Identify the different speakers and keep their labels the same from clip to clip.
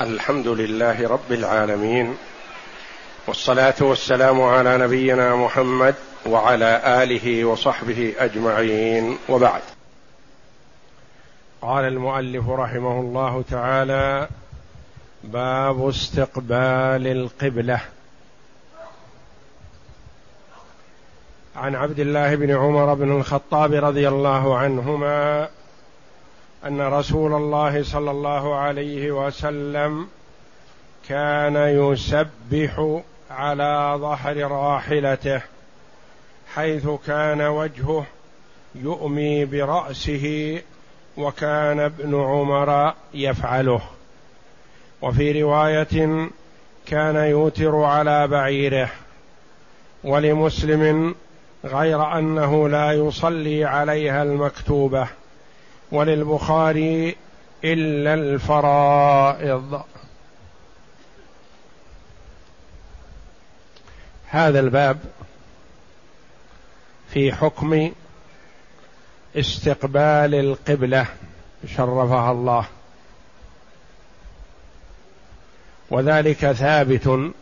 Speaker 1: الحمد لله رب العالمين والصلاة والسلام على نبينا محمد وعلى آله وصحبه أجمعين. وبعد. قال المؤلف رحمه الله تعالى باب استقبال القبلة. عن عبد الله بن عمر بن الخطاب رضي الله عنهما أن رسول الله صلى الله عليه وسلم كان يسبح على ظهر راحلته حيث كان وجهه يؤمي برأسه وكان ابن عمر يفعله. وفي رواية كان يوتر على بعيره ولمسلم غير أنه لا يصلي عليها المكتوبة. وللبخاري إلا الفرائض. هذا الباب في حكم استقبال القبلة شرفها الله. وذلك ثابت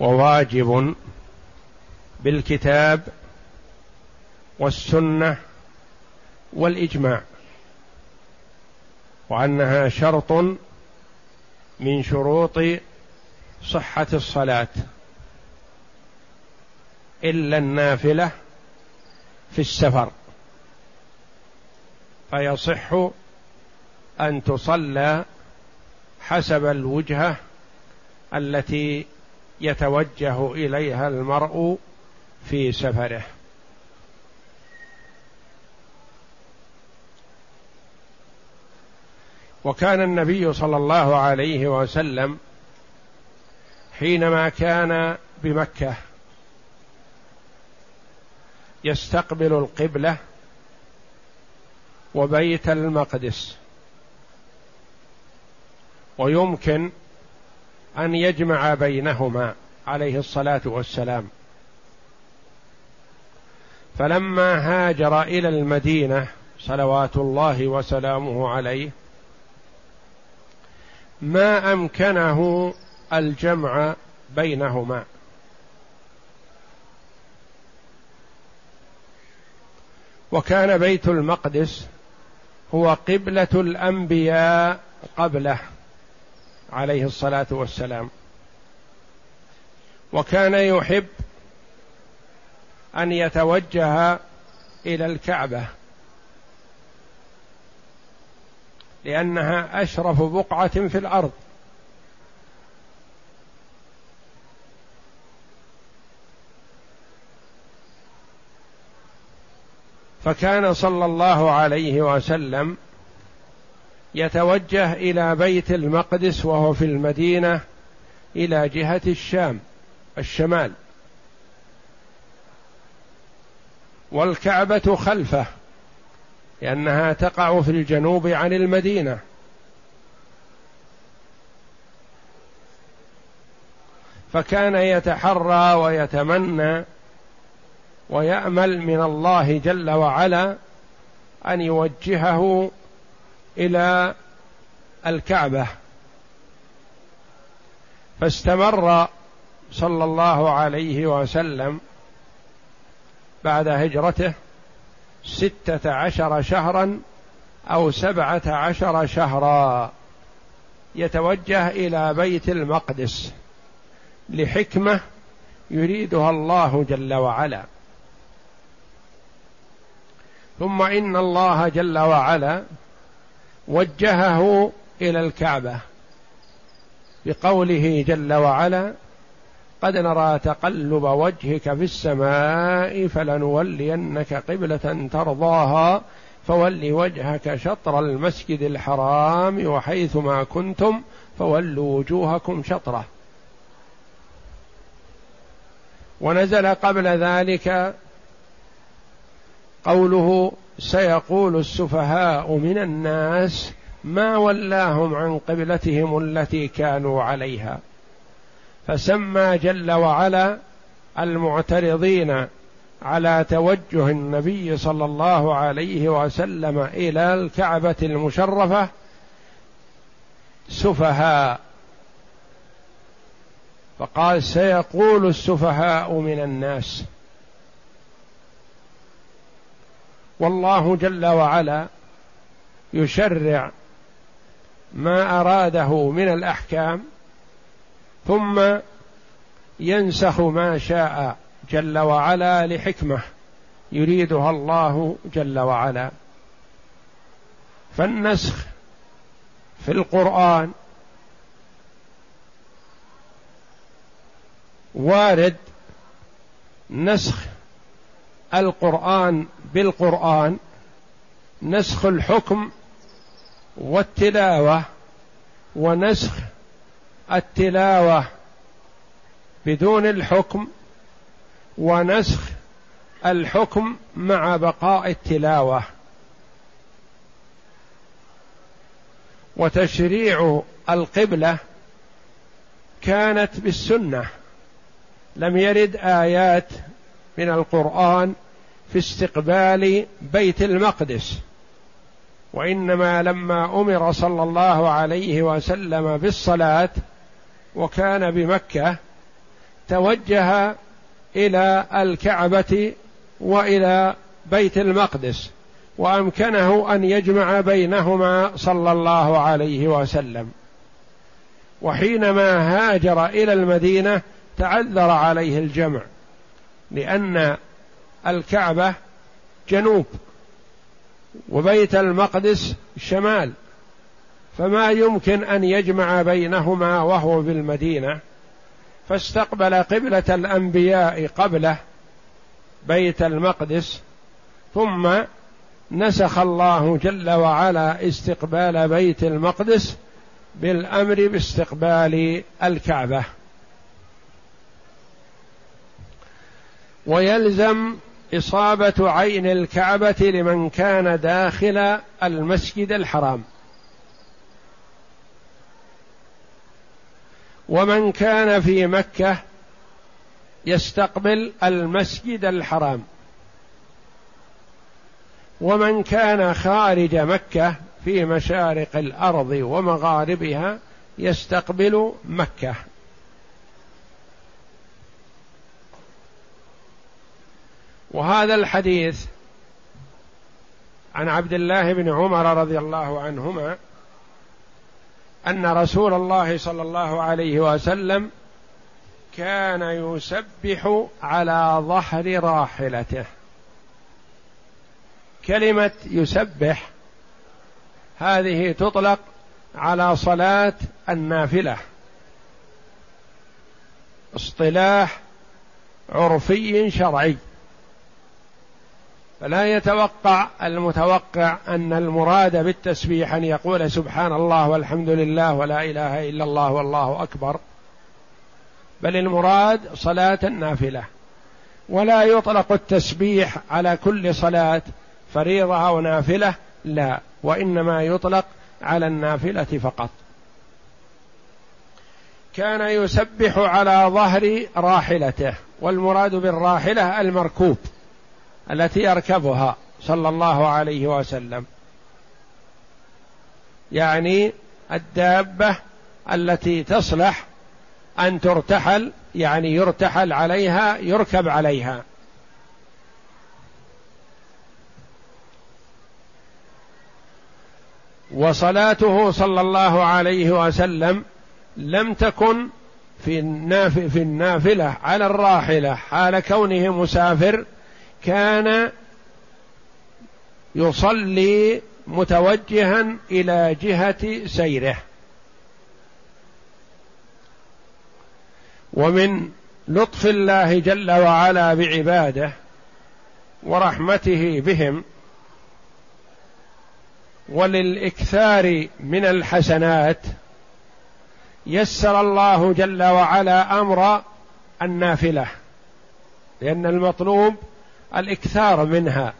Speaker 1: وواجب بالكتاب والسنة والإجماع وأنها شرط من شروط صحة الصلاة إلا النافلة في السفر فيصح أن تصلى حسب الوجهة التي يتوجه إليها المرء في سفره. وكان النبي صلى الله عليه وسلم حينما كان بمكة يستقبل القبلة وبيت المقدس. ويمكن أن يجمع بينهما عليه الصلاة والسلام. فلما هاجر إلى المدينة صلوات الله وسلامه عليه ما أمكنه الجمع بينهما. وكان بيت المقدس هو قبلة الأنبياء قبله عليه الصلاة والسلام. وكان يحب أن يتوجه إلى الكعبة. لأنها أشرف بقعة في الأرض. فكان صلى الله عليه وسلم يتوجه إلى بيت المقدس وهو في المدينة إلى جهة الشام الشمال. والكعبة خلفه. لأنها تقع في الجنوب عن المدينة. فكان يتحرى ويتمنى ويأمل من الله جل وعلا أن يوجهه إلى الكعبة. فاستمر صلى الله عليه وسلم بعد هجرته ستة عشر شهرا أو سبعة عشر شهرا. يتوجه إلى بيت المقدس لحكمة يريدها الله جل وعلا. ثم إن الله جل وعلا وجهه إلى الكعبة بقوله جل وعلا قد نرى تقلب وجهك في السماء فلنولينك قبلة ترضاها فول وجهك شطر المسجد الحرام وحيث ما كنتم فولوا وجوهكم شطره. ونزل قبل ذلك قوله سيقول السفهاء من الناس ما ولاهم عن قبلتهم التي كانوا عليها. فسمى جل وعلا المعترضين على توجه النبي صلى الله عليه وسلم إلى الكعبة المشرفة سفهاء. فقال سيقول السفهاء من الناس. والله جل وعلا يشرع ما أراده من الأحكام ثم ينسخ ما شاء جل وعلا لحكمة يريدها الله جل وعلا. فالنسخ في القرآن وارد نسخ القرآن بالقرآن نسخ الحكم والتلاوة ونسخ التلاوة بدون الحكم ونسخ الحكم مع بقاء التلاوة. وتشريع القبلة كانت بالسنة. لم يرد آيات من القرآن في استقبال بيت المقدس. وإنما لما أمر صلى الله عليه وسلم بالصلاة وكان بمكة توجه إلى الكعبة وإلى بيت المقدس وأمكنه أن يجمع بينهما صلى الله عليه وسلم. وحينما هاجر إلى المدينة تعذر عليه الجمع لأن الكعبة جنوب وبيت المقدس شمال. فما يمكن أن يجمع بينهما وهو بالمدينة فاستقبل قبلة الأنبياء قبله بيت المقدس ثم نسخ الله جل وعلا استقبال بيت المقدس بالأمر باستقبال الكعبة. ويلزم إصابة عين الكعبة لمن كان داخل المسجد الحرام. ومن كان في مكة يستقبل المسجد الحرام. ومن كان خارج مكة في مشارق الأرض ومغاربها يستقبل مكة. وهذا الحديث عن عبد الله بن عمر رضي الله عنهما أن رسول الله صلى الله عليه وسلم كان يسبح على ظهر راحلته. كلمة يسبح هذه تطلق على صلاة النافلة. اصطلاح عرفي شرعي. فلا يتوقع المتوقع أن المراد بالتسبيح أن يقول سبحان الله والحمد لله ولا إله إلا الله والله أكبر. بل المراد صلاة النافلة. ولا يطلق التسبيح على كل صلاة فريضة أو نافلة لا. وإنما يطلق على النافلة فقط. كان يسبح على ظهر راحلته والمراد بالراحلة المركوب. التي يركبها صلى الله عليه وسلم. يعني الدابة التي تصلح أن ترتحل يعني يرتحل عليها يركب عليها. وصلاته صلى الله عليه وسلم لم تكن في النافلة على الراحلة حال كونه مسافر كان يصلي متوجها إلى جهة سيره. ومن لطف الله جل وعلا بعباده ورحمته بهم وللإكثار من الحسنات يسر الله جل وعلا أمر النافلة. لأن المطلوب الإكثار منها.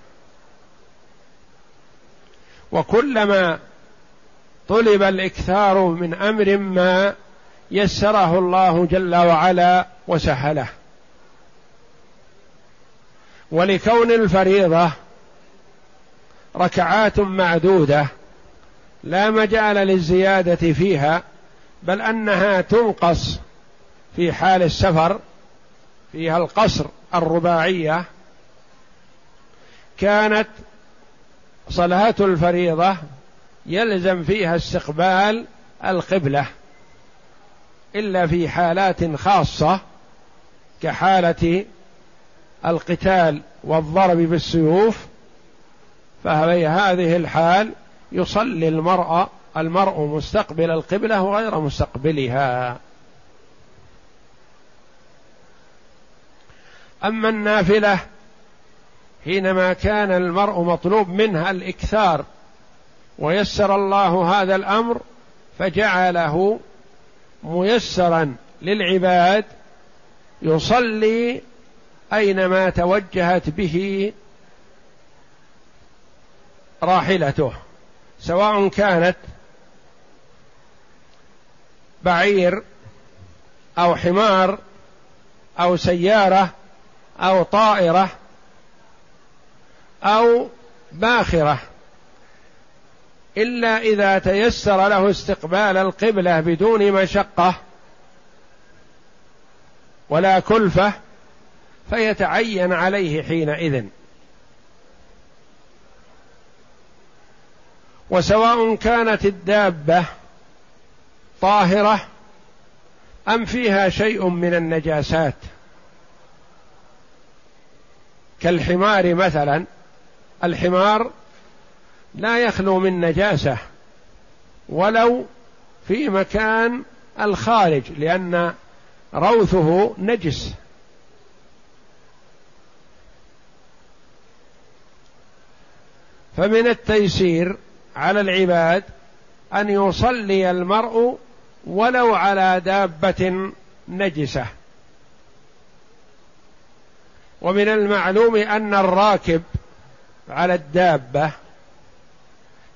Speaker 1: وكلما طلب الإكثار من أمر ما يسره الله جل وعلا وسهله. ولكون الفريضة ركعات معدودة لا مجال للزيادة فيها بل أنها تنقص في حال السفر فيها القصر الرباعية كانت صلاة الفريضة يلزم فيها استقبال القبلة إلا في حالات خاصة كحالة القتال والضرب بالسيوف ففي هذه الحال يصلي المرء المرء مستقبل القبلة وغير مستقبلها. أما النافلة حينما كان المرء مطلوب منها الإكثار ويسر الله هذا الأمر فجعله ميسرا للعباد يصلي أينما توجهت به راحلته سواء كانت بعير أو حمار أو سيارة أو طائرة أو باخرة إلا إذا تيسر له استقبال القبلة بدون مشقة ولا كلفة فيتعين عليه حينئذ. وسواء كانت الدابة طاهرة أم فيها شيء من النجاسات كالحمار مثلا الحمار لا يخلو من نجاسة ولو في مكان الخارج لأن روثه نجس. فمن التيسير على العباد أن يصلي المرء ولو على دابة نجسة. ومن المعلوم أن الراكب على الدابة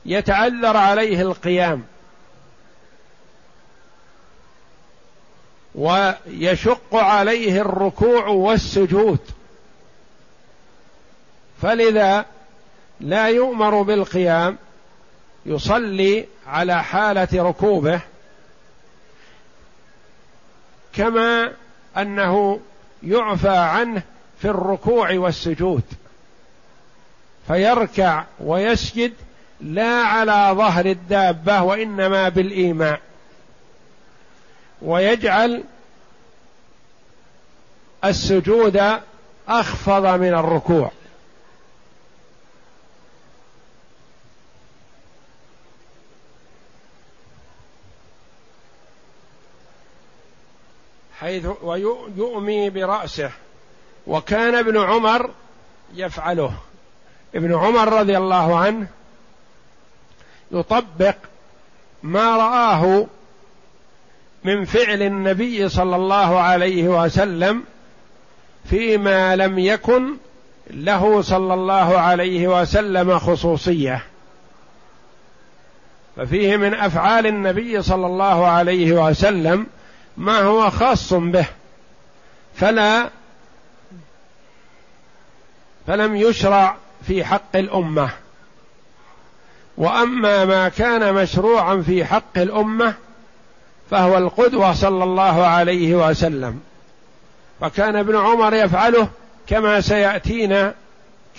Speaker 1: يتعذر عليه القيام ويشق عليه الركوع والسجود. فلذا لا يؤمر بالقيام يصلي على حالة ركوبه كما أنه يعفى عنه في الركوع والسجود. فيركع ويسجد لا على ظهر الدابة وإنما بالإيماء. ويجعل السجود أخفض من الركوع. حيث ويؤمي برأسه. وكان ابن عمر يفعله. ابن عمر رضي الله عنه يطبق ما رآه من فعل النبي صلى الله عليه وسلم فيما لم يكن له صلى الله عليه وسلم خصوصية. ففيه من أفعال النبي صلى الله عليه وسلم ما هو خاص به. فلا فلم يشرع في حق الأمة. وأما ما كان مشروعا في حق الأمة فهو القدوة صلى الله عليه وسلم. فكان ابن عمر يفعله كما سيأتينا.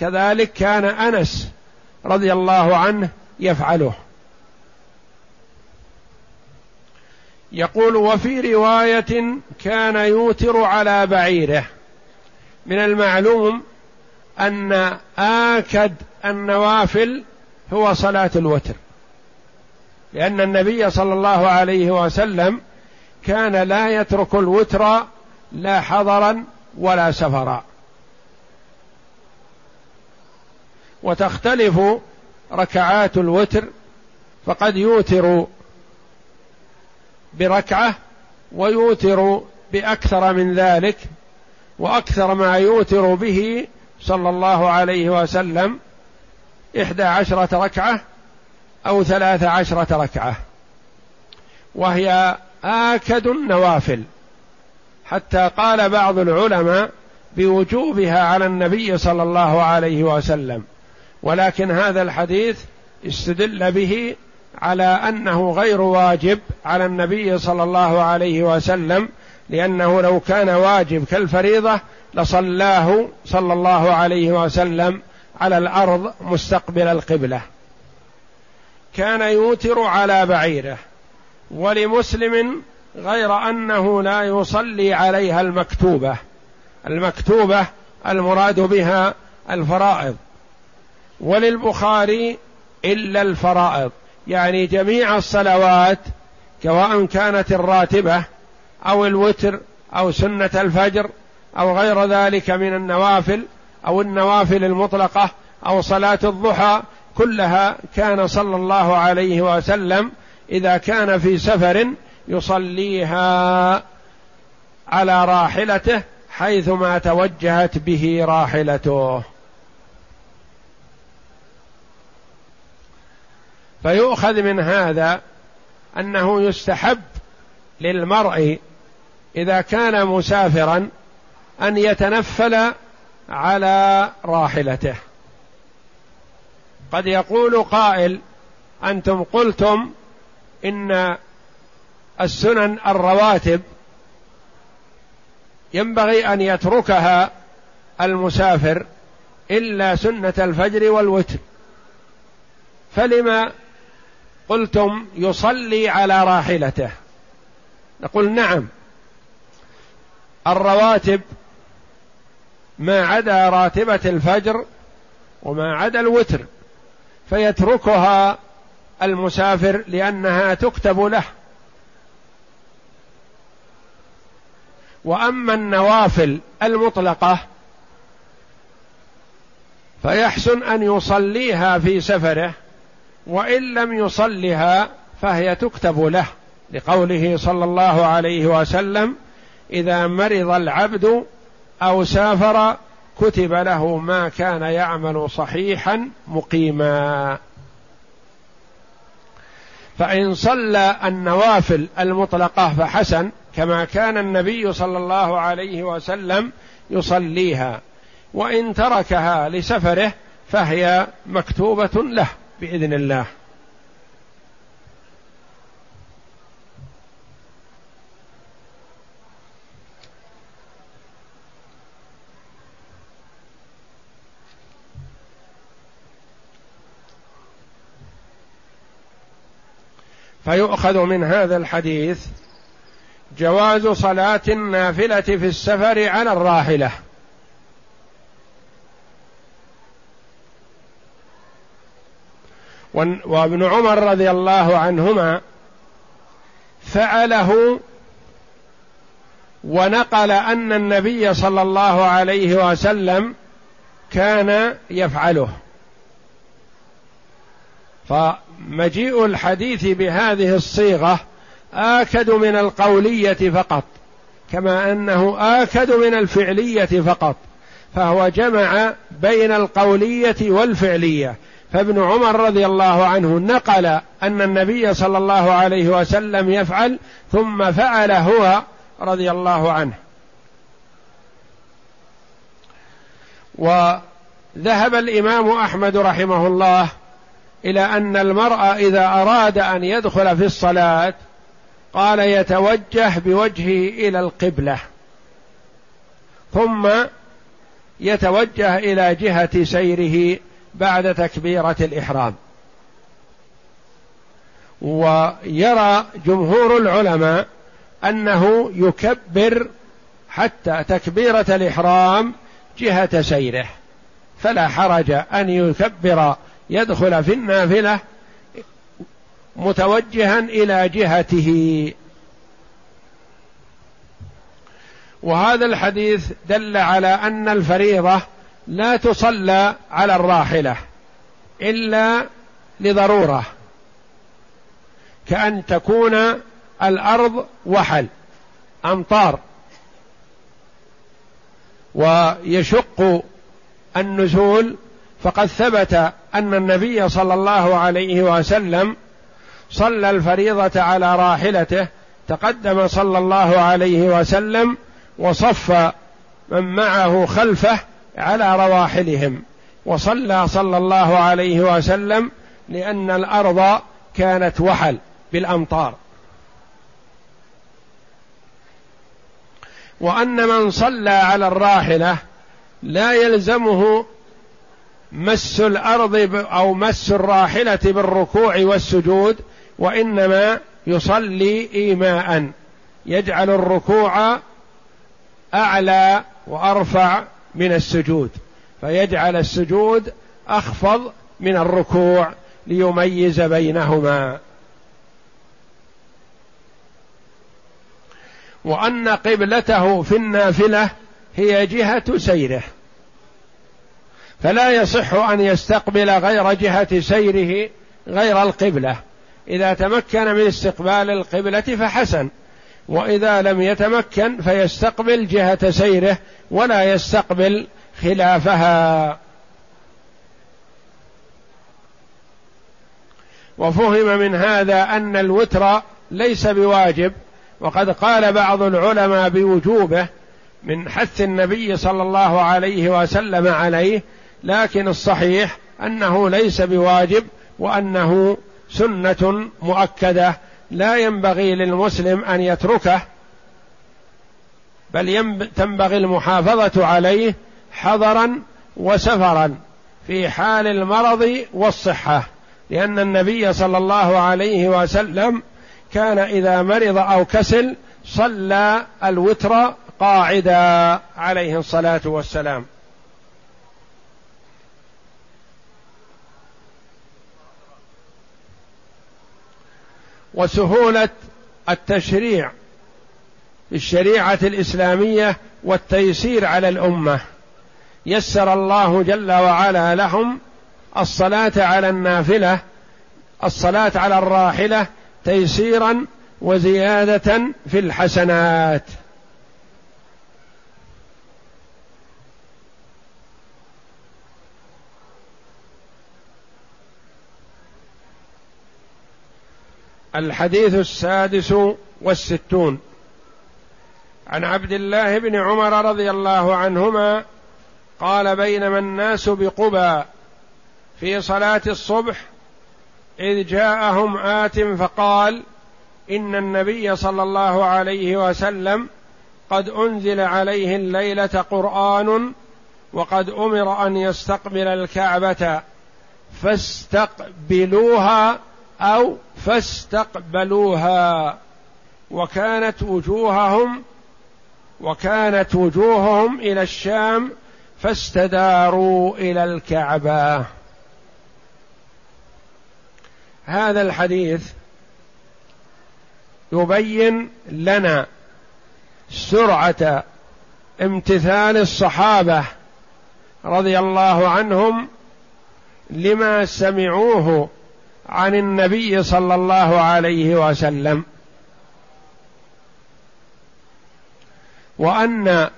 Speaker 1: كذلك كان أنس رضي الله عنه يفعله. يقول وفي رواية كان يوتر على بعيره. من المعلوم أن آكد النوافل هو صلاة الوتر. لأن النبي صلى الله عليه وسلم كان لا يترك الوتر لا حضرا ولا سفرا. وتختلف ركعات الوتر فقد يوتر بركعة ويوتر بأكثر من ذلك وأكثر ما يوتر به صلى الله عليه وسلم إحدى عشرة ركعة أو ثلاث عشرة ركعة. وهي آكد النوافل. حتى قال بعض العلماء بوجوبها على النبي صلى الله عليه وسلم. ولكن هذا الحديث استدل به على أنه غير واجب على النبي صلى الله عليه وسلم لأنه لو كان واجب كالفريضة لصلاه صلى الله عليه وسلم على الأرض مستقبل القبلة. كان يوتر على بعيره ولمسلم غير أنه لا يصلي عليها المكتوبة. المكتوبة المراد بها الفرائض. وللبخاري إلا الفرائض. يعني جميع الصلوات سواء كانت الراتبة أو الوتر أو سنة الفجر أو غير ذلك من النوافل أو النوافل المطلقة أو صلاة الضحى كلها كان صلى الله عليه وسلم إذا كان في سفر يصليها على راحلته حيثما توجهت به راحلته. فيؤخذ من هذا أنه يستحب للمرء إذا كان مسافرا أن يتنفل على راحلته. قد يقول قائل أنتم قلتم إن السنن الرواتب ينبغي أن يتركها المسافر إلا سنة الفجر والوتر. فلما قلتم يصلي على راحلته؟ نقول نعم. الرواتب ما عدا راتبة الفجر وما عدا الوتر فيتركها المسافر لأنها تكتب له. وأما النوافل المطلقة فيحسن أن يصليها في سفره وإن لم يصلها فهي تكتب له لقوله صلى الله عليه وسلم إذا مرض العبد أو سافر كتب له ما كان يعمل صحيحا مقيما. فإن صلى النوافل المطلقة فحسن كما كان النبي صلى الله عليه وسلم يصليها. وإن تركها لسفره فهي مكتوبة له بإذن الله. فيؤخذ من هذا الحديث جواز صلاة النافلة في السفر على الراحلة. وابن عمر رضي الله عنهما فعله ونقل أن النبي صلى الله عليه وسلم كان يفعله. فمجيء الحديث بهذه الصيغة آكد من القولية فقط كما أنه آكد من الفعلية فقط فهو جمع بين القولية والفعلية. فابن عمر رضي الله عنه نقل أن النبي صلى الله عليه وسلم يفعل ثم فعل هو رضي الله عنه. وذهب الإمام أحمد رحمه الله إلى أن المرء إذا أراد أن يدخل في الصلاة قال يتوجه بوجهه إلى القبلة ثم يتوجه إلى جهة سيره بعد تكبيرة الإحرام. ويرى جمهور العلماء أنه يكبر حتى تكبيرة الإحرام جهة سيره فلا حرج أن يكبر يدخل في النافلة متوجها إلى جهته. وهذا الحديث دل على أن الفريضة لا تصلى على الراحلة إلا لضرورة كأن تكون الأرض وحل أمطار. ويشق النزول فقد ثبت أن النبي صلى الله عليه وسلم صلى الفريضة على راحلته تقدم صلى الله عليه وسلم وصف من معه خلفه على رواحلهم وصلى صلى الله عليه وسلم لأن الأرض كانت وحل بالأمطار. وأن من صلى على الراحلة لا يلزمه مس الأرض أو مس الراحلة بالركوع والسجود وإنما يصلي ايماء. يجعل الركوع أعلى وأرفع من السجود. فيجعل السجود أخفض من الركوع ليميز بينهما. وأن قبلته في النافلة هي جهة سيره. فلا يصح أن يستقبل غير جهة سيره غير القبلة. إذا تمكن من استقبال القبلة فحسن وإذا لم يتمكن فيستقبل جهة سيره ولا يستقبل خلافها. وفهم من هذا أن الوتر ليس بواجب وقد قال بعض العلماء بوجوبه من حث النبي صلى الله عليه وسلم عليه لكن الصحيح أنه ليس بواجب وأنه سنة مؤكدة لا ينبغي للمسلم أن يتركه بل تنبغي المحافظة عليه حضرا وسفرا في حال المرض والصحة لأن النبي صلى الله عليه وسلم كان إذا مرض أو كسل صلى الوتر قاعدا عليه الصلاة والسلام. وسهولة التشريع في الشريعه الإسلامية والتيسير على الأمة. يسر الله جل وعلا لهم الصلاة على النافلة الصلاة على الراحلة تيسيرا وزيادة في الحسنات. الحديث السادس والستون. عن عبد الله بن عمر رضي الله عنهما قال بينما الناس بقبى في صلاة الصبح إذ جاءهم آت فقال إن النبي صلى الله عليه وسلم قد أنزل عليه الليلة قرآن وقد أمر أن يستقبل الكعبة فاستقبلوها أو فاستقبلوها وكانت وجوههم وكانت وجوههم إلى الشام فاستداروا إلى الكعبة. هذا الحديث يبين لنا سرعة امتثال الصحابة رضي الله عنهم لما سمعوه عن النبي صلى الله عليه وسلم. وأن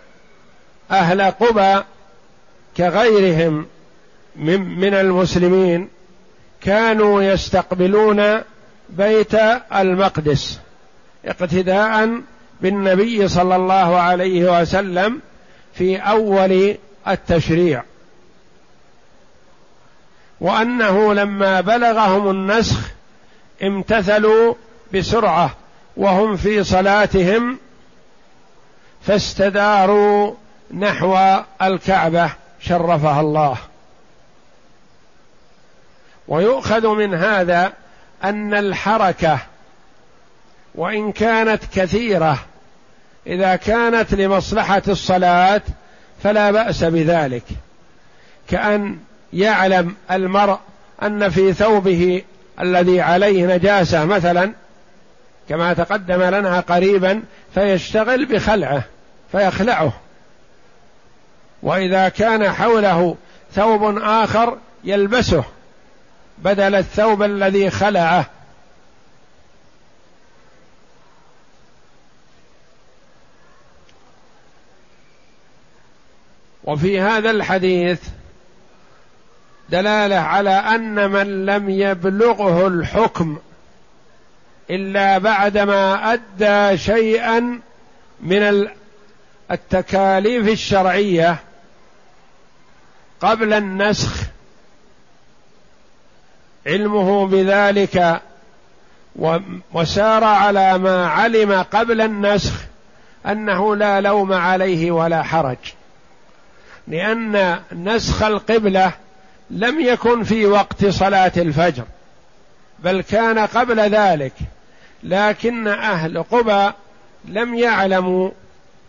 Speaker 1: أهل قبى كغيرهم من, المسلمين كانوا يستقبلون بيت المقدس اقتداء بالنبي صلى الله عليه وسلم في أول التشريع. وأنه لما بلغهم النسخ امتثلوا بسرعة وهم في صلاتهم فاستداروا نحو الكعبة شرفها الله. ويؤخذ من هذا أن الحركة وإن كانت كثيرة إذا كانت لمصلحة الصلاة فلا بأس بذلك كأن يعلم المرء أن في ثوبه الذي عليه نجاسة مثلا كما تقدم لنا قريبا فيشتغل بخلعه فيخلعه. وإذا كان حوله ثوب آخر يلبسه بدل الثوب الذي خلعه. وفي هذا الحديث دلالة على أن من لم يبلغه الحكم إلا بعدما أدى شيئا من التكاليف الشرعية قبل النسخ علمه بذلك وسار على ما علم قبل النسخ أنه لا لوم عليه ولا حرج لأن نسخ القبلة لم يكن في وقت صلاة الفجر بل كان قبل ذلك لكن أهل قبى لم يعلموا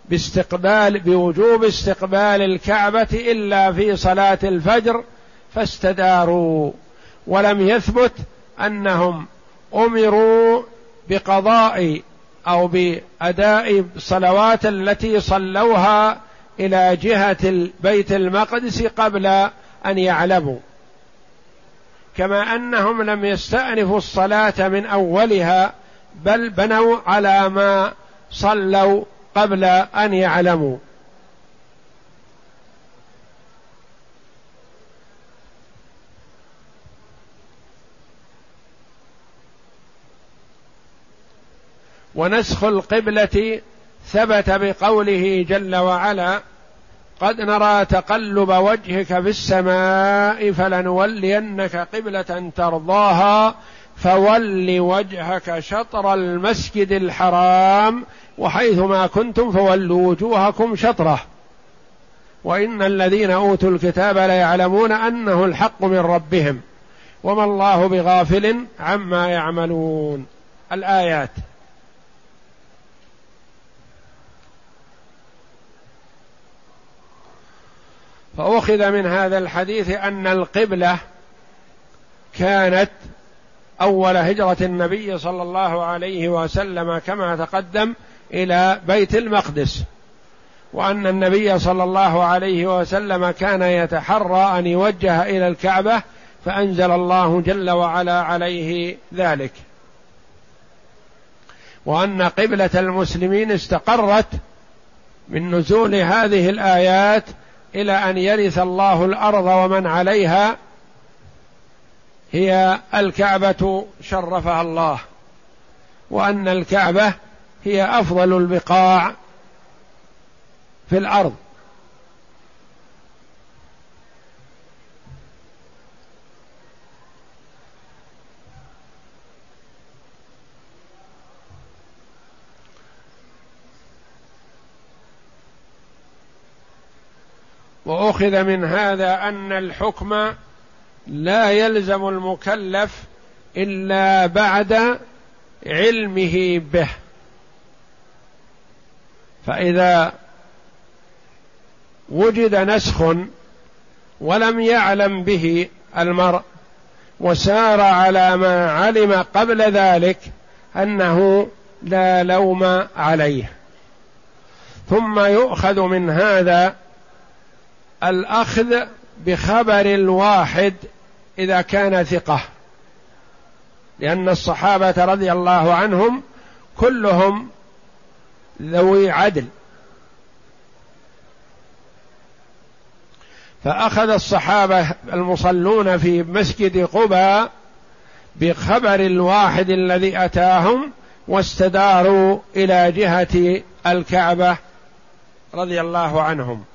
Speaker 1: باستقبال بوجوب استقبال الكعبة إلا في صلاة الفجر فاستداروا ولم يثبت أنهم أمروا بقضاء أو بأداء الصلوات التي صلوها إلى جهة بيت المقدس قبل أن يعلموا. كما أنهم لم يستأنفوا الصلاة من أولها بل بنوا على ما صلوا قبل أن يعلموا. ونسخ القبلة ثبت بقوله جل وعلا قد نرى تقلب وجهك في السماء فلنولينك قبلة ترضاها فول وجهك شطر المسجد الحرام وحيث ما كنتم فولوا وجوهكم شطره. وإن الذين أوتوا الكتاب ليعلمون أنه الحق من ربهم وما الله بغافل عما يعملون. الآيات. فأخذ من هذا الحديث أن القبلة كانت أول هجرة النبي صلى الله عليه وسلم كما تقدم إلى بيت المقدس وأن النبي صلى الله عليه وسلم كان يتحرى أن يوجه إلى الكعبة فأنزل الله جل وعلا عليه ذلك. وأن قبلة المسلمين استقرت من نزول هذه الآيات إلى أن يرث الله الأرض ومن عليها هي الكعبة شرفها الله وأن الكعبة هي أفضل البقاع في الأرض. وأخذ من هذا أن الحكم لا يلزم المكلف إلا بعد علمه به. فإذا وجد نسخ ولم يعلم به المرء وسار على ما علم قبل ذلك أنه لا لوم عليه. ثم يؤخذ من هذا الأخذ بخبر الواحد إذا كان ثقة. لأن الصحابة رضي الله عنهم كلهم ذوي عدل. فأخذ الصحابة المصلون في مسجد قباء بخبر الواحد الذي أتاهم واستداروا إلى جهة الكعبة رضي الله عنهم.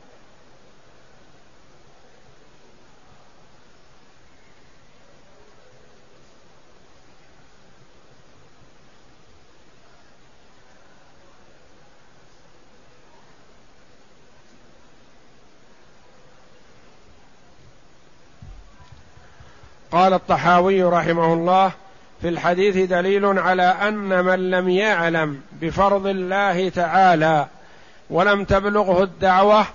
Speaker 1: قال الطحاوي رحمه الله في الحديث دليل على أن من لم يعلم بفرض الله تعالى ولم تبلغه الدعوة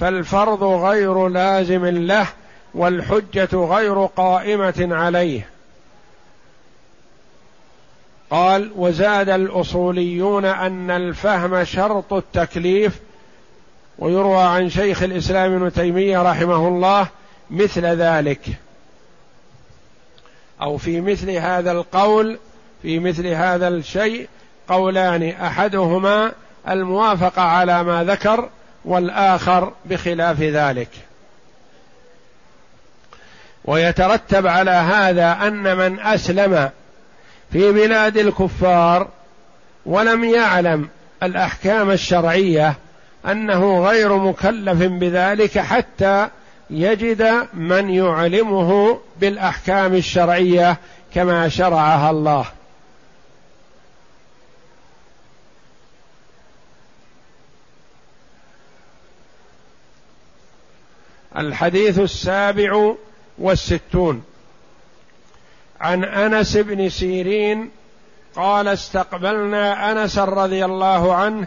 Speaker 1: فالفرض غير لازم له والحجة غير قائمة عليه. قال وزاد الأصوليون أن الفهم شرط التكليف ويروى عن شيخ الإسلام ابن تيمية رحمه الله مثل ذلك. أو في مثل هذا القول في مثل هذا الشيء قولان أحدهما الموافقه على ما ذكر والآخر بخلاف ذلك. ويترتب على هذا أن من أسلم في بلاد الكفار ولم يعلم الأحكام الشرعية أنه غير مكلف بذلك حتى يجد من يعلمه بالأحكام الشرعية كما شرعها الله. الحديث السابع والستون. عن أنس بن سيرين قال استقبلنا أنس رضي الله عنه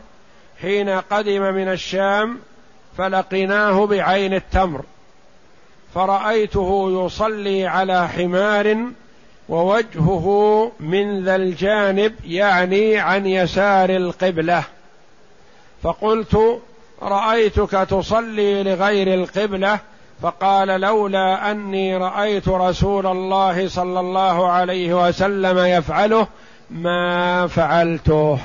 Speaker 1: حين قدم من الشام فلقيناه بعين التمر. فرأيته يصلي على حمار ووجهه من ذا الجانب يعني عن يسار القبلة. فقلت رأيتك تصلي لغير القبلة؟ فقال لولا أني رأيت رسول الله صلى الله عليه وسلم يفعله ما فعلته.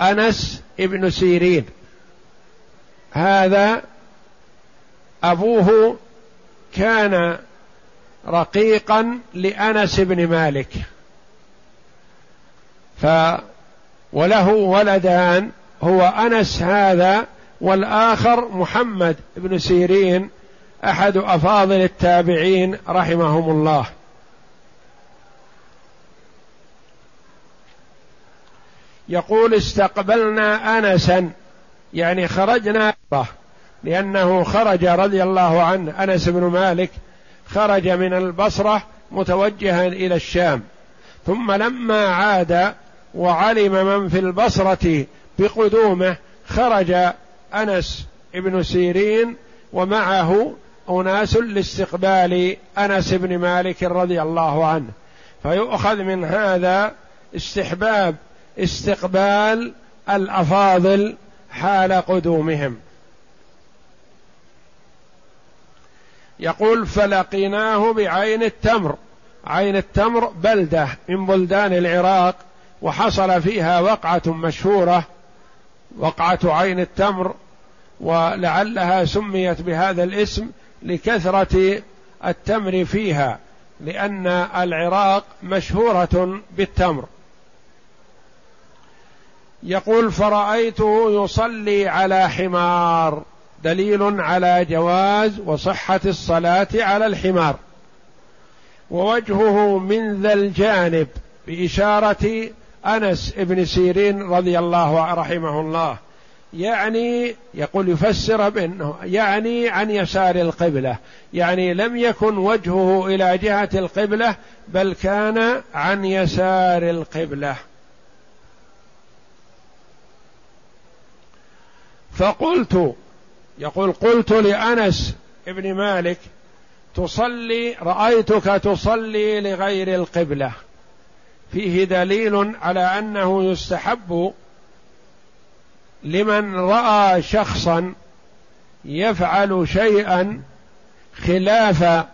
Speaker 1: أنس ابن سيرين. هذا أبوه كان رقيقا لأنس بن مالك. ف وله ولدان هو أنس هذا والآخر محمد بن سيرين أحد أفاضل التابعين رحمهم الله. يقول استقبلنا انسا يعني خرجنا. لأنه خرج رضي الله عنه أنس بن مالك خرج من البصرة متوجها إلى الشام. ثم لما عاد وعلم من في البصرة بقدومه خرج أنس بن سيرين ومعه أناس لاستقبال أنس بن مالك رضي الله عنه. فيؤخذ من هذا استحباب استقبال الأفاضل حال قدومهم. يقول فلقيناه بعين التمر. عين التمر بلدة من بلدان العراق وحصل فيها وقعة مشهورة وقعة عين التمر ولعلها سميت بهذا الاسم لكثرة التمر فيها لأن العراق مشهورة بالتمر. يقول فرأيته يصلي على حمار دليل على جواز وصحة الصلاة على الحمار. ووجهه من ذا الجانب بإشارة أنس بن سيرين رضي الله رحمه الله. يعني يقول يفسر بأنه يعني عن يسار القبلة. يعني لم يكن وجهه إلى جهة القبلة بل كان عن يسار القبلة. فقلت يقول قلت لأنس ابن مالك تصلي رأيتك تصلي لغير القبلة. فيه دليل على أنه يستحب لمن رأى شخصا يفعل شيئا خلاف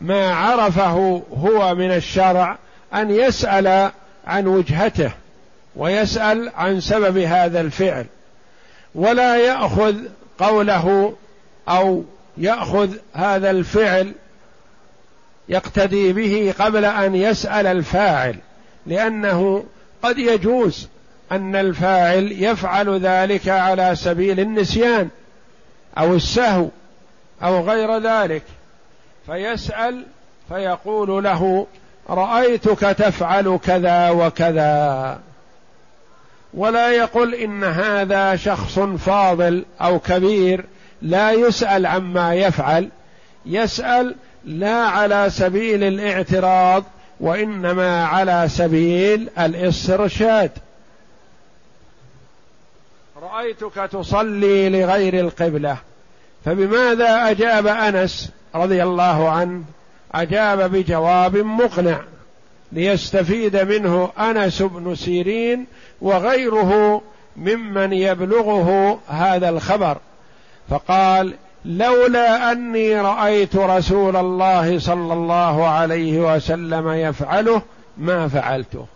Speaker 1: ما عرفه هو من الشرع أن يسأل عن وجهته ويسأل عن سبب هذا الفعل. ولا يأخذ قوله أو يأخذ هذا الفعل يقتدي به قبل أن يسأل الفاعل لأنه قد يجوز أن الفاعل يفعل ذلك على سبيل النسيان أو السهو أو غير ذلك فيسأل فيقول له رأيتك تفعل كذا وكذا. ولا يقل إن هذا شخص فاضل أو كبير لا يسأل عما يفعل يسأل لا على سبيل الاعتراض وإنما على سبيل الإسترشاد. رأيتك تصلي لغير القبلة فبماذا أجاب أنس رضي الله عنه؟ أجاب بجواب مقنع ليستفيد منه أنس بن سيرين وغيره ممن يبلغه هذا الخبر. فقال لولا أني رأيت رسول الله صلى الله عليه وسلم يفعله ما فعلته.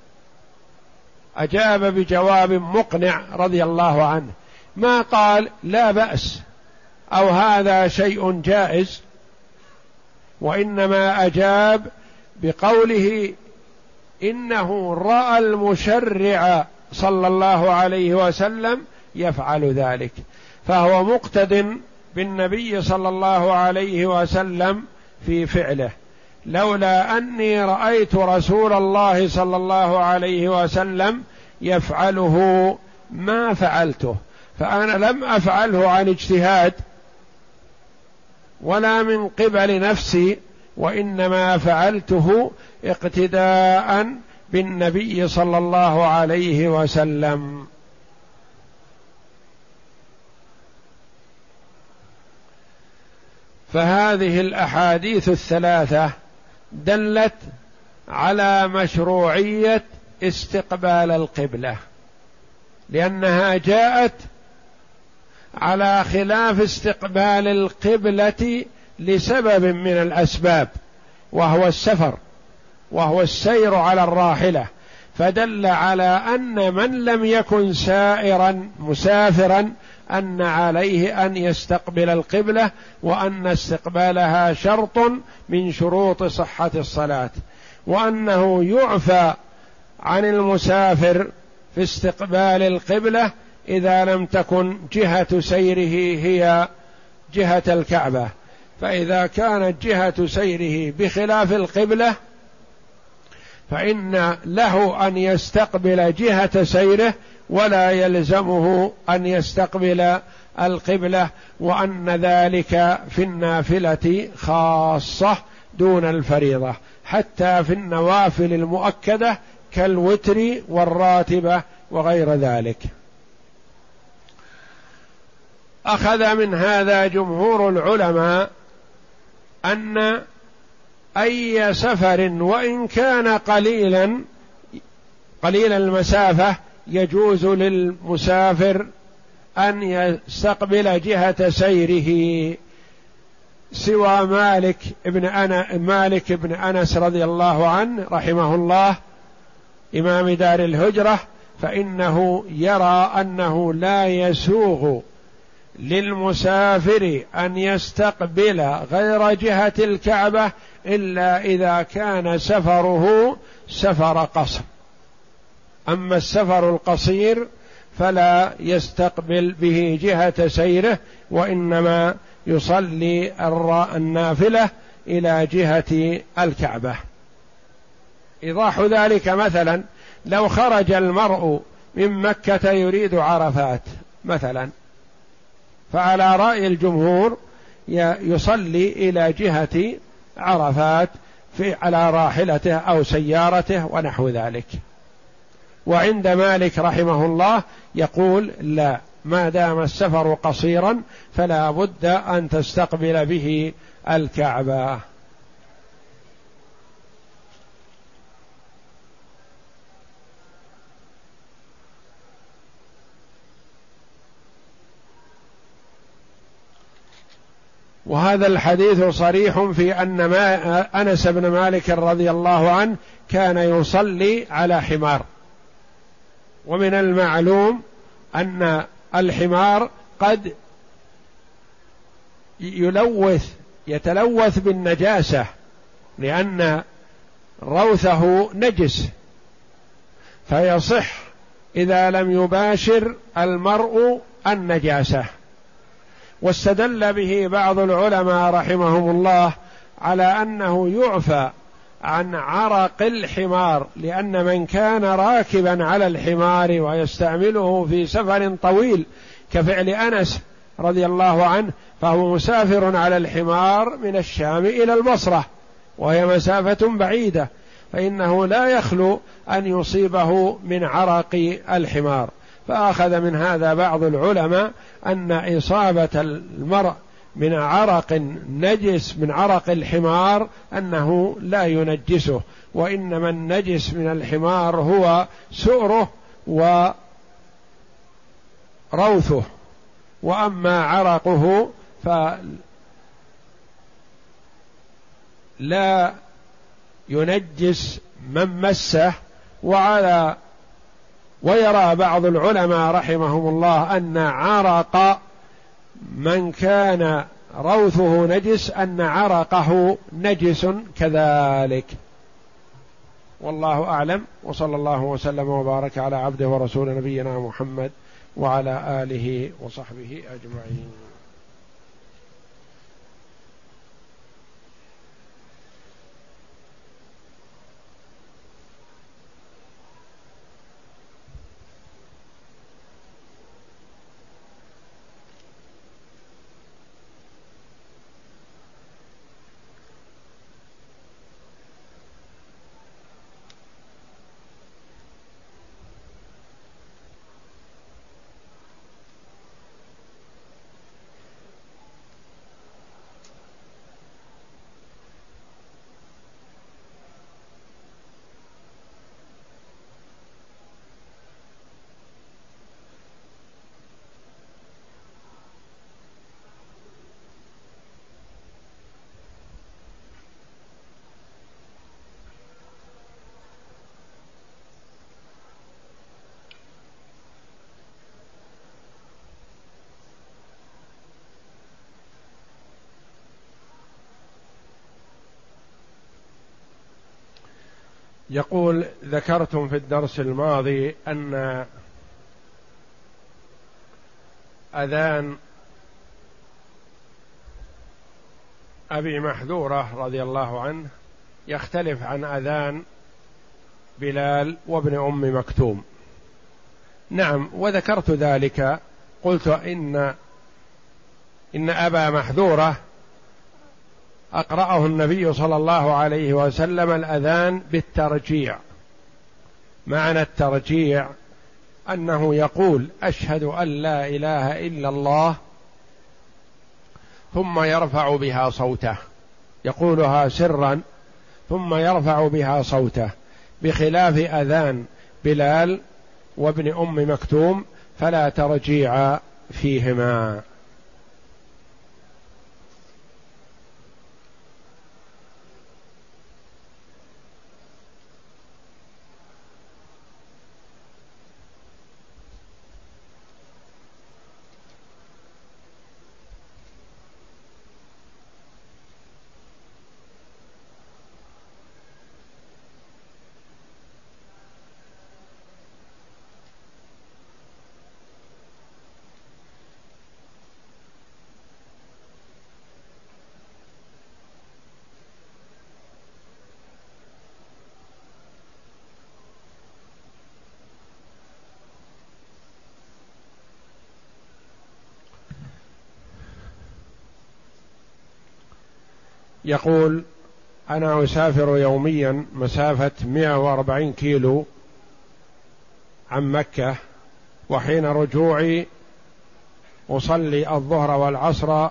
Speaker 1: أجاب بجواب مقنع رضي الله عنه ما قال لا بأس أو هذا شيء جائز؟ وإنما أجاب بقوله إنه رأى المشرع صلى الله عليه وسلم يفعل ذلك. فهو مقتد بالنبي صلى الله عليه وسلم في فعله. لولا أني رأيت رسول الله صلى الله عليه وسلم يفعله ما فعلته. فأنا لم أفعله عن اجتهاد ولا من قبل نفسي وإنما فعلته اقتداء بالنبي صلى الله عليه وسلم. فهذه الأحاديث الثلاثة دلت على مشروعية استقبال القبلة لأنها جاءت على خلاف استقبال القبلة لسبب من الأسباب وهو السفر. وهو السير على الراحلة فدل على أن من لم يكن سائرا مسافرا أن عليه أن يستقبل القبلة وأن استقبالها شرط من شروط صحة الصلاة وأنه يعفى عن المسافر في استقبال القبلة إذا لم تكن جهة سيره هي جهة الكعبة. فإذا كانت جهة سيره بخلاف القبلة فإن له أن يستقبل جهة سيره ولا يلزمه أن يستقبل القبلة وأن ذلك في النافلة خاصة دون الفريضة. حتى في النوافل المؤكدة كالوتر والراتبة وغير ذلك. أخذ من هذا جمهور العلماء أن أي سفر وإن كان قليلا قليل المسافة يجوز للمسافر أن يستقبل جهة سيره سوى مالك ابن أنا مالك بن أنس رضي الله عنه رحمه الله إمام دار الهجرة فإنه يرى أنه لا يسوغ للمسافر أن يستقبل غير جهة الكعبة إلا إذا كان سفره سفر قصر. أما السفر القصير فلا يستقبل به جهة سيره وإنما يصلي النافلة إلى جهة الكعبة. إيضاح ذلك مثلا لو خرج المرء من مكة يريد عرفات مثلا فعلى رأي الجمهور يصلي إلى جهة عرفات في على راحلته أو سيارته ونحو ذلك. وعند مالك رحمه الله يقول لا ما دام السفر قصيرا فلا بد أن تستقبل به الكعبة. وهذا الحديث صريح في أن ما أنس بن مالك رضي الله عنه كان يصلي على حمار. ومن المعلوم أن الحمار قد يلوث يتلوث بالنجاسة لأن روثه نجس. فيصح إذا لم يباشر المرء النجاسة. واستدل به بعض العلماء رحمهم الله على أنه يعفى عن عرق الحمار لأن من كان راكبا على الحمار ويستعمله في سفر طويل كفعل أنس رضي الله عنه فهو مسافر على الحمار من الشام إلى البصرة وهي مسافة بعيدة فإنه لا يخلو أن يصيبه من عرق الحمار. فأخذ من هذا بعض العلماء أن إصابة المرء من عرق نجس من عرق الحمار أنه لا ينجسه وإنما النجس من الحمار هو سؤره وروثه. وأما عرقه فلا ينجس من مسه وعلى ويرى بعض العلماء رحمهم الله أن عرق من كان روثه نجس أن عرقه نجس كذلك. والله أعلم وصلى الله وسلم وبارك على عبده ورسول نبينا محمد وعلى آله وصحبه أجمعين. يقول ذكرتم في الدرس الماضي أن أذان أبي محذورة رضي الله عنه يختلف عن أذان بلال وابن أم مكتوم. نعم وذكرت ذلك. قلت إن إن أبا محذورة أقرأه النبي صلى الله عليه وسلم الأذان بالترجيع. معنى الترجيع أنه يقول أشهد أن لا إله إلا الله ثم يرفع بها صوته. يقولها سرا ثم يرفع بها صوته بخلاف أذان بلال وابن أم مكتوم فلا ترجيع فيهما. يقول أنا أسافر يوميا مسافة 140 كيلو عن مكة وحين رجوعي أصلي الظهر والعصر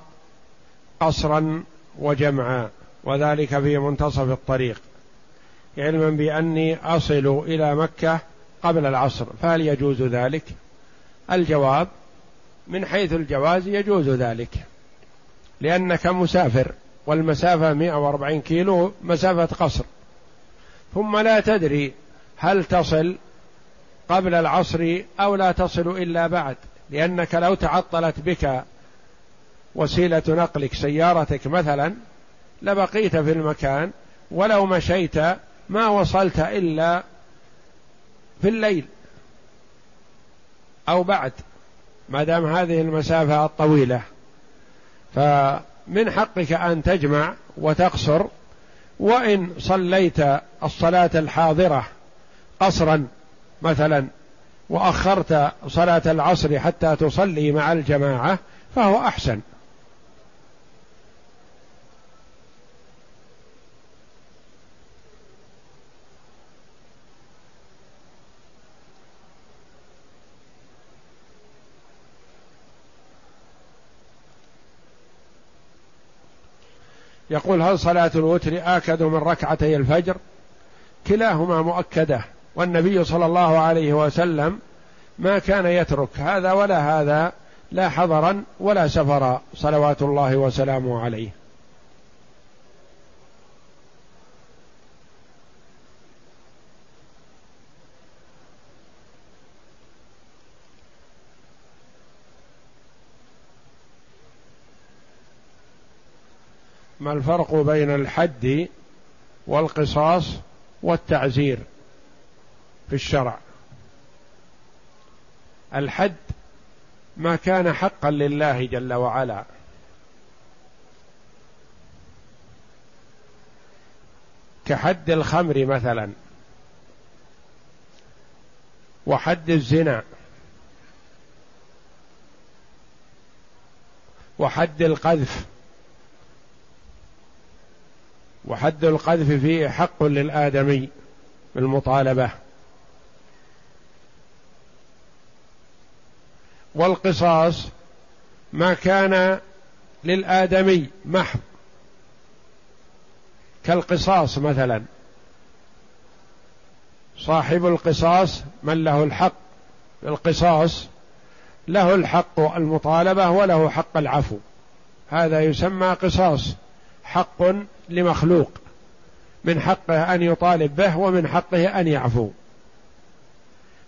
Speaker 1: قصرا وجمعا وذلك في منتصف الطريق علما بأني أصل إلى مكة قبل العصر فهل يجوز ذلك؟ الجواب من حيث الجواز يجوز ذلك لأنك مسافر والمسافة 140 كيلو مسافة قصر. ثم لا تدري هل تصل قبل العصر أو لا تصل إلا بعد لأنك لو تعطلت بك وسيلة نقلك سيارتك مثلا لبقيت في المكان ولو مشيت ما وصلت إلا في الليل أو بعد ما دام هذه المسافة الطويلة. ف من حقك أن تجمع وتقصر وإن صليت الصلاة الحاضرة قصرا مثلا وأخرت صلاة العصر حتى تصلي مع الجماعة فهو أحسن. يقول هل صلاة الوتر آكد من ركعتي الفجر؟ كلاهما مؤكدة والنبي صلى الله عليه وسلم ما كان يترك هذا ولا هذا لا حضرا ولا سفرا صلوات الله وسلامه عليه. ما الفرق بين الحد والقصاص والتعزير في الشرع؟ الحد ما كان حقا لله جل وعلا. كحد الخمر مثلا. وحد الزنا. وحد القذف. وحد القذف فيه حق للآدمي بالمطالبة. والقصاص ما كان للآدمي محض. كالقصاص مثلا. صاحب القصاص من له الحق القصاص له الحق المطالبة وله حق العفو. هذا يسمى قصاص. حق لمخلوق من حقه أن يطالب به ومن حقه أن يعفو.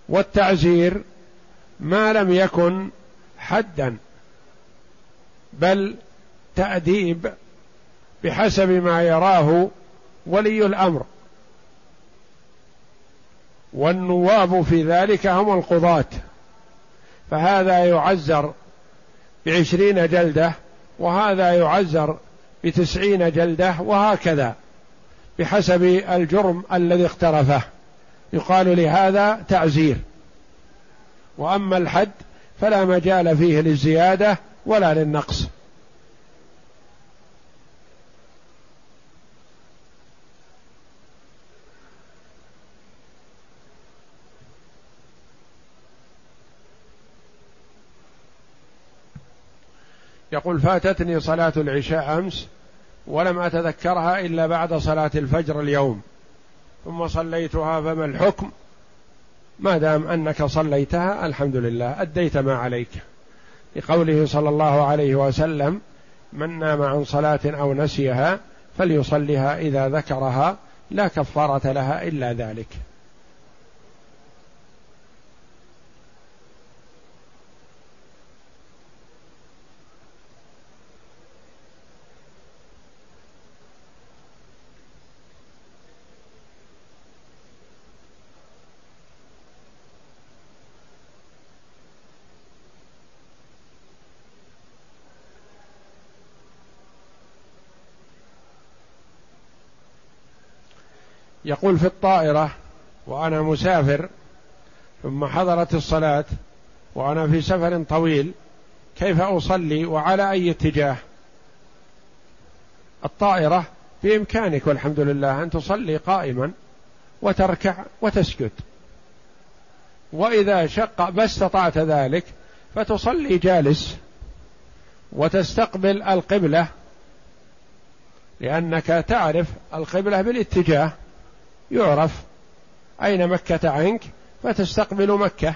Speaker 1: والتعزير ما لم يكن حدا بل تأديب بحسب ما يراه ولي الأمر. والنواب في ذلك هم القضاة فهذا يعزر بعشرين جلدة وهذا يعزر بتسعين جلدة وهكذا بحسب الجرم الذي اقترفه. يقال لهذا تعزير. وأما الحد فلا مجال فيه للزيادة ولا للنقص. يقول فاتتني صلاة العشاء أمس ولم أتذكرها إلا بعد صلاة الفجر اليوم ثم صليتها فما الحكم؟ ما دام أنك صليتها الحمد لله أديت ما عليك. لقوله صلى الله عليه وسلم من نام عن صلاة أو نسيها فليصلها إذا ذكرها لا كفارة لها إلا ذلك. يقول في الطائرة وأنا مسافر ثم حضرت الصلاة وأنا في سفر طويل كيف أصلي وعلى أي اتجاه؟ الطائرة بإمكانك والحمد لله أن تصلي قائما وتركع وتسجد. وإذا شق ما استطعت ذلك فتصلي جالس وتستقبل القبلة لأنك تعرف القبلة بالاتجاه. يعرف أين مكة عنك فتستقبل مكة.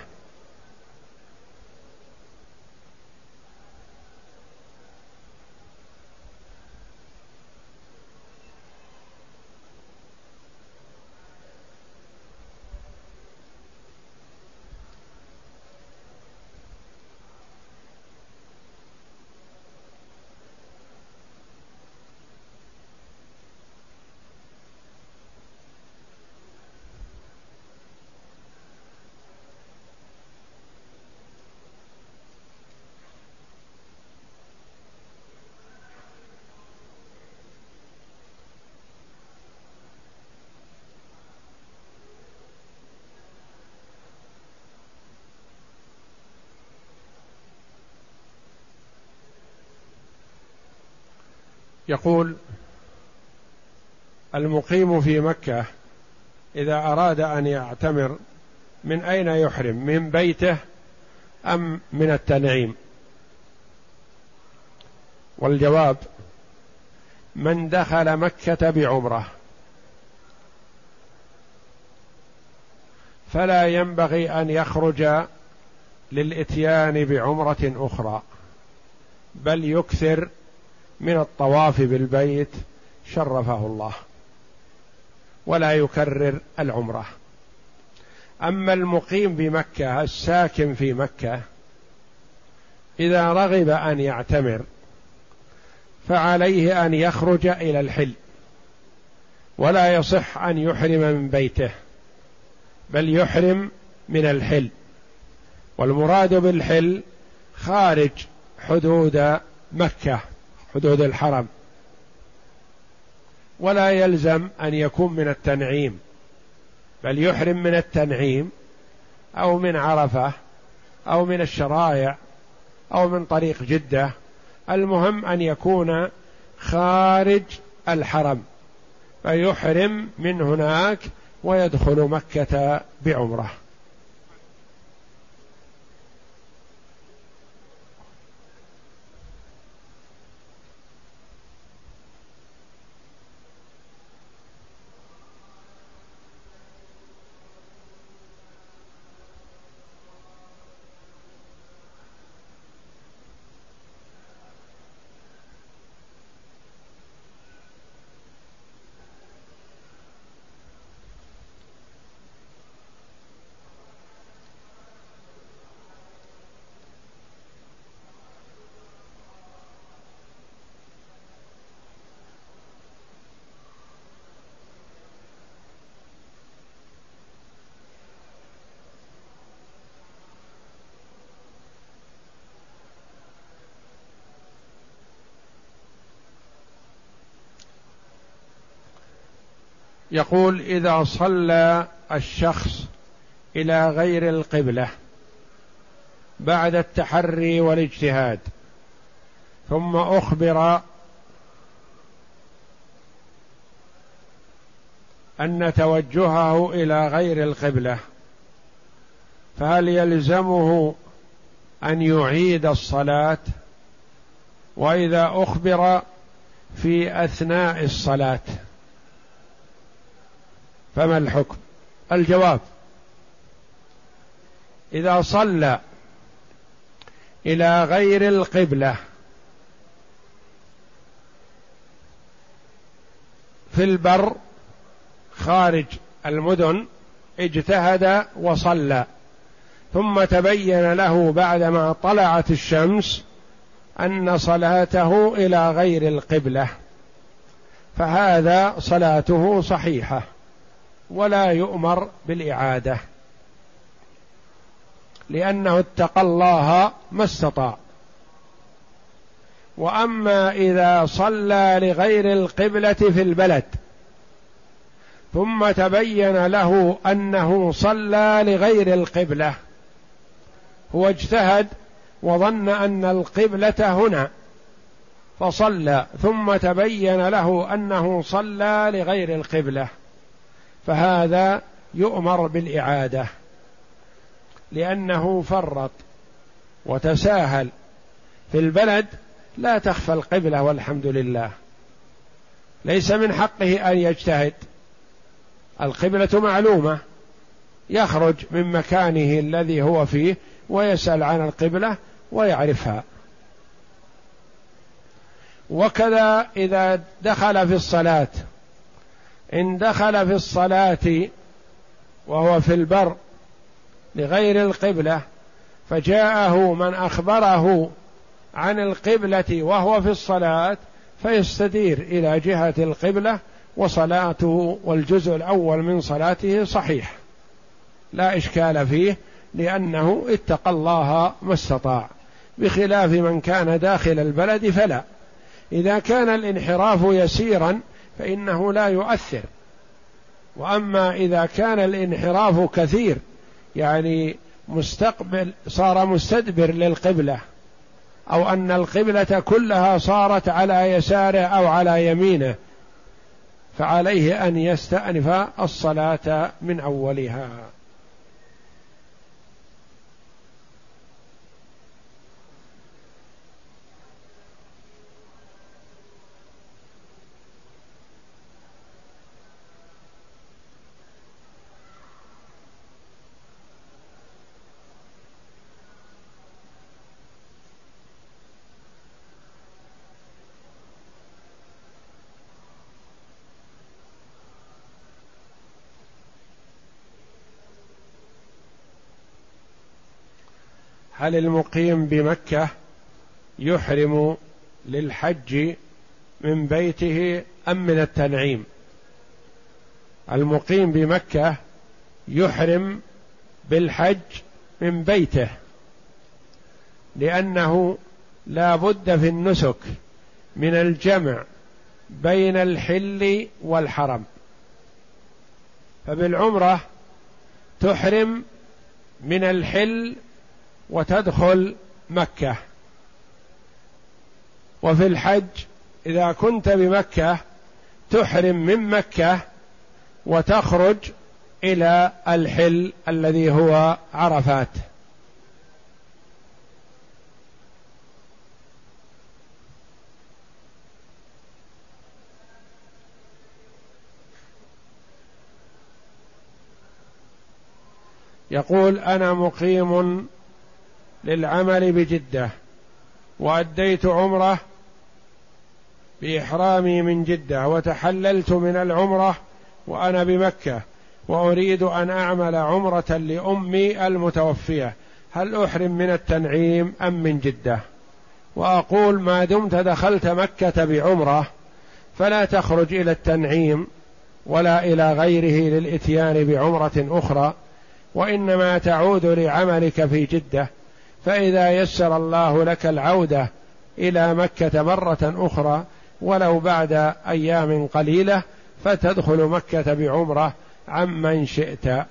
Speaker 1: يقول المقيم في مكة إذا أراد أن يعتمر من أين يحرم؟ من بيته أم من التنعيم؟ والجواب من دخل مكة بعمرة. فلا ينبغي أن يخرج للإتيان بعمرة أخرى بل يكثر من الطواف بالبيت شرفه الله ولا يكرر العمرة. أما المقيم بمكه الساكن في مكة إذا رغب أن يعتمر فعليه أن يخرج إلى الحل ولا يصح أن يحرم من بيته بل يحرم من الحل. والمراد بالحل خارج حدود مكة. حدود الحرم. ولا يلزم أن يكون من التنعيم بل يحرم من التنعيم أو من عرفة أو من الشرائع أو من طريق جدة. المهم أن يكون خارج الحرم فيحرم من هناك ويدخل مكة بعمرة. يقول إذا صلى الشخص إلى غير القبلة بعد التحري والاجتهاد ثم أخبر أن توجهه إلى غير القبلة فهل يلزمه أن يعيد الصلاة؟ وإذا أخبر في أثناء الصلاة فما الحكم؟ الجواب. إذا صلى إلى غير القبلة في البر خارج المدن اجتهد وصلى. ثم تبين له بعدما طلعت الشمس أن صلاته إلى غير القبلة. فهذا صلاته صحيحة. ولا يؤمر بالإعادة. لأنه اتقى الله ما استطاع. وأما إذا صلى لغير القبلة في البلد ثم تبين له أنه صلى لغير القبلة هو اجتهد وظن أن القبلة هنا فصلى ثم تبين له أنه صلى لغير القبلة. فهذا يؤمر بالإعادة لأنه فرط وتساهل في البلد لا تخفى القبلة والحمد لله. ليس من حقه أن يجتهد. القبلة معلومة. يخرج من مكانه الذي هو فيه ويسأل عن القبلة ويعرفها. وكذا إذا دخل في الصلاة إن دخل في الصلاة وهو في البر لغير القبلة فجاءه من أخبره عن القبلة وهو في الصلاة فيستدير إلى جهة القبلة وصلاته والجزء الأول من صلاته صحيح. لا إشكال فيه لأنه اتقى الله ما استطاع. بخلاف من كان داخل البلد فلا. إذا كان الانحراف يسيرا فإنه لا يؤثر. وأما إذا كان الانحراف كثير يعني مستقبل صار مستدبر للقبلة أو أن القبلة كلها صارت على يساره أو على يمينه فعليه أن يستأنف الصلاة من أولها. هل المقيم بمكة يحرم للحج من بيته أم من التنعيم؟ المقيم بمكة يحرم بالحج من بيته لأنه لا بد في النسك من الجمع بين الحل والحرم. فبالعمرة تحرم من الحل وتدخل مكة. وفي الحج إذا كنت بمكة تحرم من مكة وتخرج إلى الحل الذي هو عرفات. يقول أنا مقيم للعمل بجدة. وأديت عمرة بإحرامي من جدة وتحللت من العمرة وأنا بمكة وأريد أن أعمل عمرة لأمي المتوفية. هل أحرم من التنعيم أم من جدة؟ وأقول ما دمت دخلت مكة بعمرة فلا تخرج إلى التنعيم ولا إلى غيره للإتيان بعمرة أخرى وإنما تعود لعملك في جدة. فإذا يسر الله لك العودة إلى مكة مرة أخرى ولو بعد أيام قليلة فتدخل مكة بعمرة عمن شئت.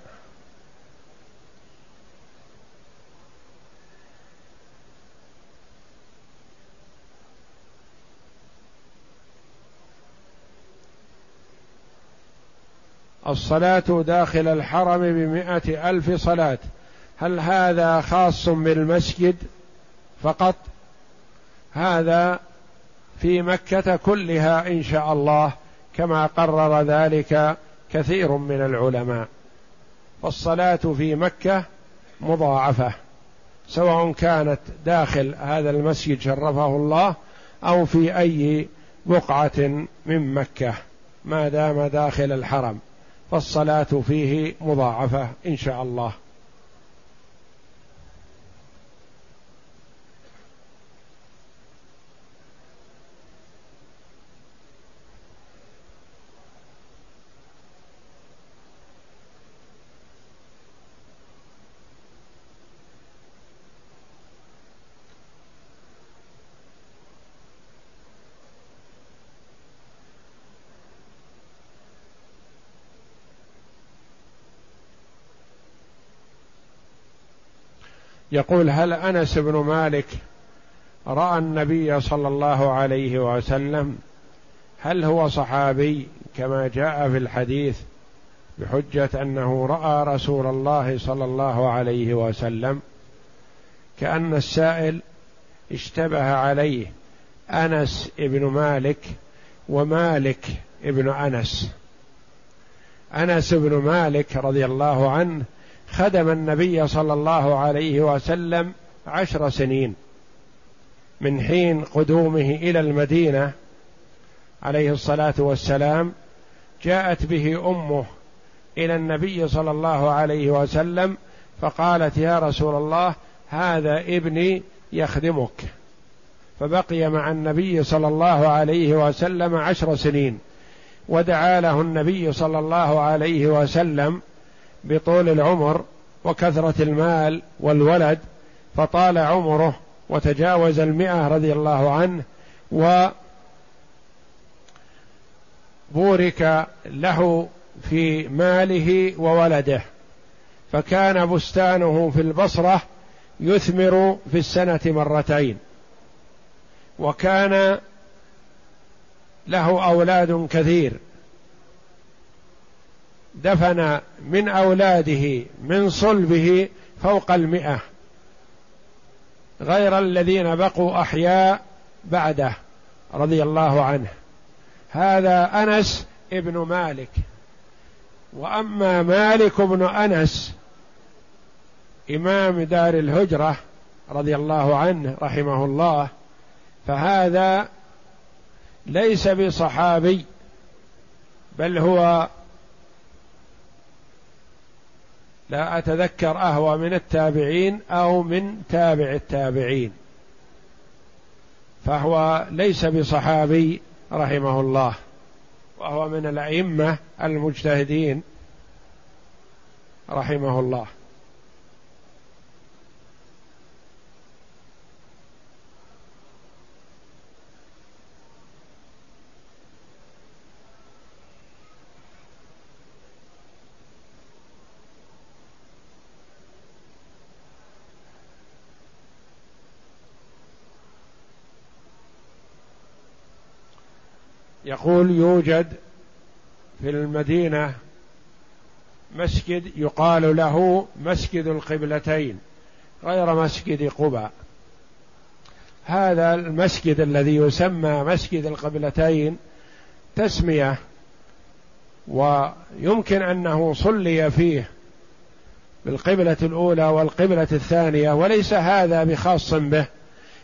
Speaker 1: الصلاة داخل الحرم بمائة ألف صلاة. هل هذا خاص بالمسجد فقط؟ هذا في مكة كلها إن شاء الله كما قرر ذلك كثير من العلماء. فالصلاة في مكة مضاعفة سواء كانت داخل هذا المسجد شرفه الله أو في أي بقعة من مكة ما دام داخل الحرم. فالصلاة فيه مضاعفة إن شاء الله. يقول هل أنس بن مالك رأى النبي صلى الله عليه وسلم؟ هل هو صحابي كما جاء في الحديث بحجة أنه رأى رسول الله صلى الله عليه وسلم؟ كأن السائل اشتبه عليه أنس بن مالك ومالك ابن أنس. أنس بن مالك رضي الله عنه خدم النبي صلى الله عليه وسلم عشر سنين من حين قدومه إلى المدينة عليه الصلاة والسلام جاءت به أمه إلى النبي صلى الله عليه وسلم فقالت يا رسول الله هذا ابني يخدمك. فبقي مع النبي صلى الله عليه وسلم عشر سنين ودعا له النبي صلى الله عليه وسلم بطول العمر وكثرة المال والولد فطال عمره وتجاوز المئة رضي الله عنه وبورك له في ماله وولده. فكان بستانه في البصرة يثمر في السنة مرتين. وكان له أولاد كثير. دفن من أولاده من صلبه فوق المئة غير الذين بقوا أحياء بعده رضي الله عنه. هذا أنس ابن مالك. وأما مالك بن أنس إمام دار الهجرة رضي الله عنه رحمه الله فهذا ليس بصحابي بل هو لا أتذكر أهوى من التابعين أو من تابع التابعين. فهو ليس بصحابي رحمه الله وهو من الأئمة المجتهدين رحمه الله. يقول يوجد في المدينة مسجد يقال له مسجد القبلتين غير مسجد قباء هذا المسجد الذي يسمى مسجد القبلتين تسمية ويمكن أنه صلي فيه بالقبلة الأولى والقبلة الثانية وليس هذا بخاص به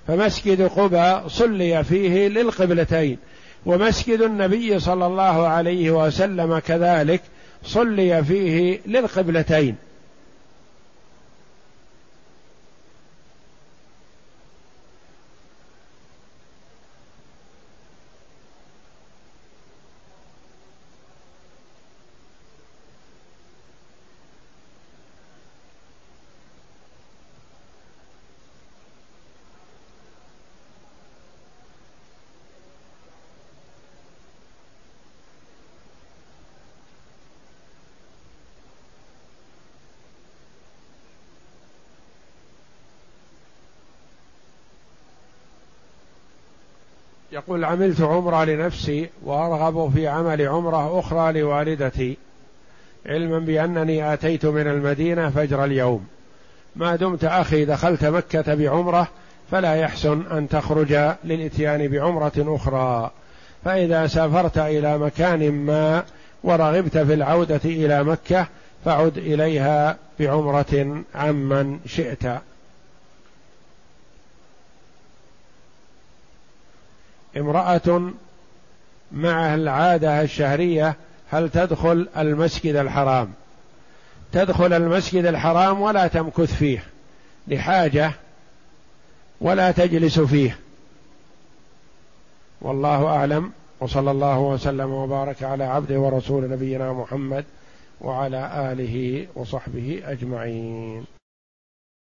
Speaker 1: فمسجد قباء صلي فيه للقبلتين. ومسجد النبي صلى الله عليه وسلم كذلك صلي فيه للقبلتين. يقول عملت عمرة لنفسي وأرغب في عمل عمرة أخرى لوالدتي علما بأنني آتيت من المدينة فجر اليوم. ما دمت أخي دخلت مكة بعمرة فلا يحسن أن تخرج للإتيان بعمرة أخرى. فإذا سافرت إلى مكان ما ورغبت في العودة إلى مكة فعد إليها بعمرة عمن شئت. امرأة مع العادة الشهرية هل تدخل المسجد الحرام؟ تدخل المسجد الحرام ولا تمكث فيه لحاجة ولا تجلس فيه. والله أعلم وصلى الله وسلم وبارك على عبده ورسول نبينا محمد وعلى آله وصحبه أجمعين.